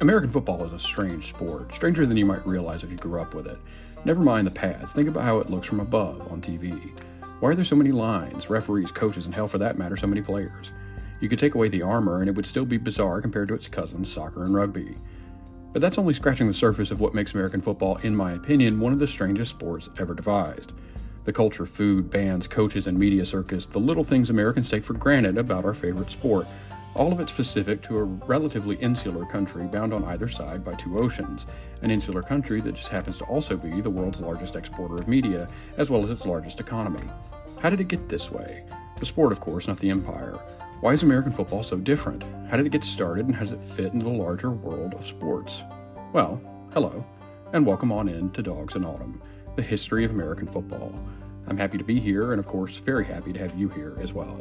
American football is a strange sport, stranger than you might realize if you grew up with it. Never mind the pads, think about how it looks from above on TV. Why are there so many lines, referees, coaches, and hell for that matter, so many players? You could take away the armor and it would still be bizarre compared to its cousins, soccer and rugby. But that's only scratching the surface of what makes American football, in my opinion, one of the strangest sports ever devised. The culture, food, bands, coaches, and media circus, the little things Americans take for granted about our favorite sport, all of it specific to a relatively insular country bound on either side by two oceans, an insular country that just happens to also be the world's largest exporter of media, as well as its largest economy. How did it get this way? The sport, of course, not the empire. Why is American football so different? How did it get started, and how does it fit into the larger world of sports? Well, hello, and welcome on in to Dogs in Autumn, the history of American football. I'm happy to be here, and of course, very happy to have you here as well.